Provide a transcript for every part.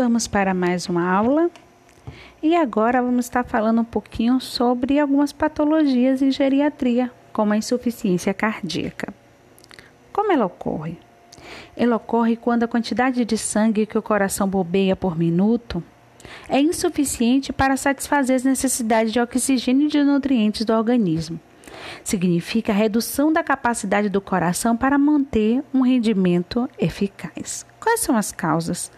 Vamos para mais uma aula. E agora vamos estar falando um pouquinho sobre algumas patologias em geriatria, como a insuficiência cardíaca. Como ela ocorre? Ela ocorre quando a quantidade de sangue que o coração bombeia por minuto é insuficiente para satisfazer as necessidades de oxigênio e de nutrientes do organismo. Significa redução da capacidade do coração para manter um rendimento eficaz. Quais são as causas?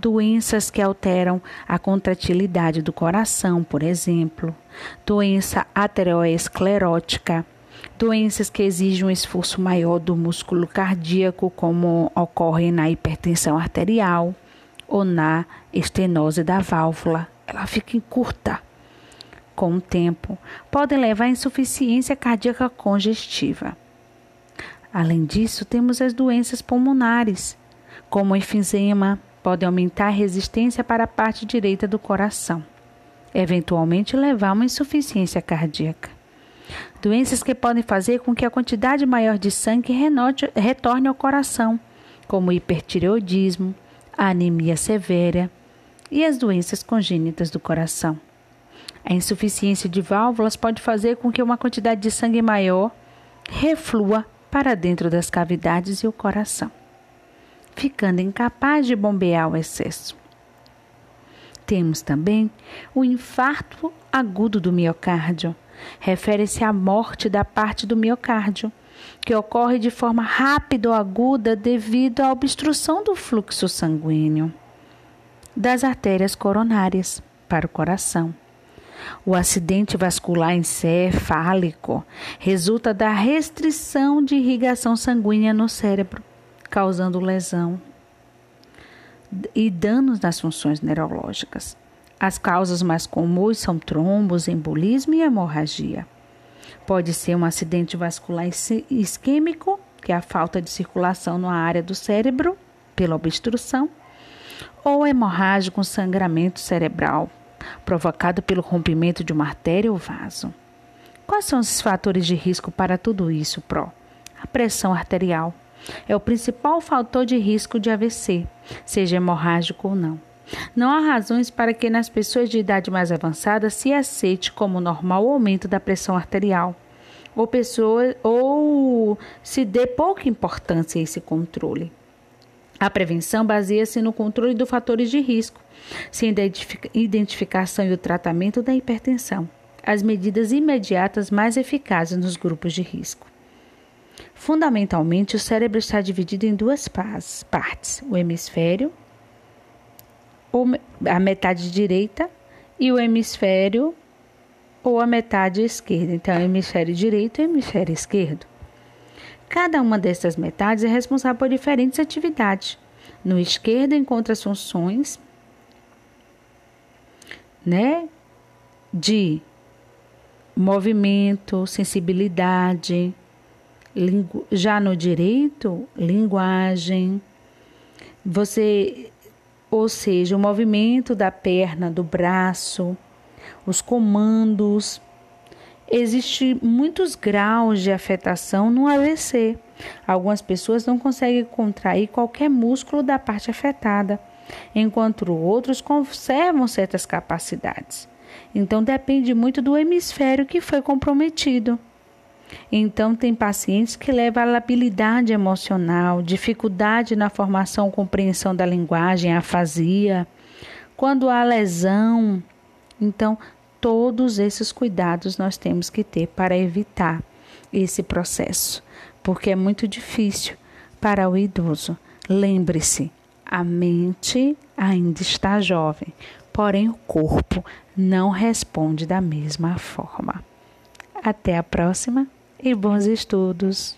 Doenças que alteram a contratilidade do coração, por exemplo, doença ateroesclerótica, doenças que exigem um esforço maior do músculo cardíaco, como ocorre na hipertensão arterial ou na estenose da válvula. Ela fica curta com o tempo, podem levar à insuficiência cardíaca congestiva. Além disso, temos as doenças pulmonares, como enfisema, podem aumentar a resistência para a parte direita do coração, eventualmente levar a uma insuficiência cardíaca. Doenças que podem fazer com que a quantidade maior de sangue renote, retorne ao coração, como hipertireoidismo, anemia severa e as doenças congênitas do coração. A insuficiência de válvulas pode fazer com que uma quantidade de sangue maior reflua para dentro das cavidades e o coração, ficando incapaz de bombear o excesso. Temos também o infarto agudo do miocárdio. Refere-se à morte da parte do miocárdio, que ocorre de forma rápida ou aguda devido à obstrução do fluxo sanguíneo das artérias coronárias para o coração. O acidente vascular encefálico resulta da restrição de irrigação sanguínea no cérebro, causando lesão e danos nas funções neurológicas. As causas mais comuns são trombos, embolismo e hemorragia. Pode ser um acidente vascular isquêmico, que é a falta de circulação na área do cérebro pela obstrução, ou hemorrágico com sangramento cerebral, provocado pelo rompimento de uma artéria ou vaso. Quais são os fatores de risco para tudo isso, Pro? A pressão arterial é o principal fator de risco de AVC, seja hemorrágico ou não. Não há razões para que nas pessoas de idade mais avançada se aceite como normal o aumento da pressão arterial, ou, pessoa, ou se dê pouca importância a esse controle. A prevenção baseia-se no controle dos fatores de risco, sem identificação e o tratamento da hipertensão, as medidas imediatas mais eficazes nos grupos de risco. Fundamentalmente, o cérebro está dividido em duas partes: o hemisfério, a metade direita, e o hemisfério ou a metade esquerda. Então, o hemisfério direito e hemisfério esquerdo. Cada uma dessas metades é responsável por diferentes atividades. No esquerdo encontra as funções né, de movimento, sensibilidade, já no direito, linguagem. Você, ou seja, o movimento da perna, do braço, os comandos, Existem muitos graus de afetação no AVC. Algumas pessoas não conseguem contrair qualquer músculo da parte afetada, enquanto outros conservam certas capacidades. Então depende muito do hemisfério que foi comprometido. Então, tem pacientes que levam a labilidade emocional, dificuldade na formação compreensão da linguagem, afasia. Quando há lesão, então Todos esses cuidados nós temos que ter para evitar esse processo, porque é muito difícil para o idoso. Lembre-se, a mente ainda está jovem, porém o corpo não responde da mesma forma. Até a próxima e bons estudos!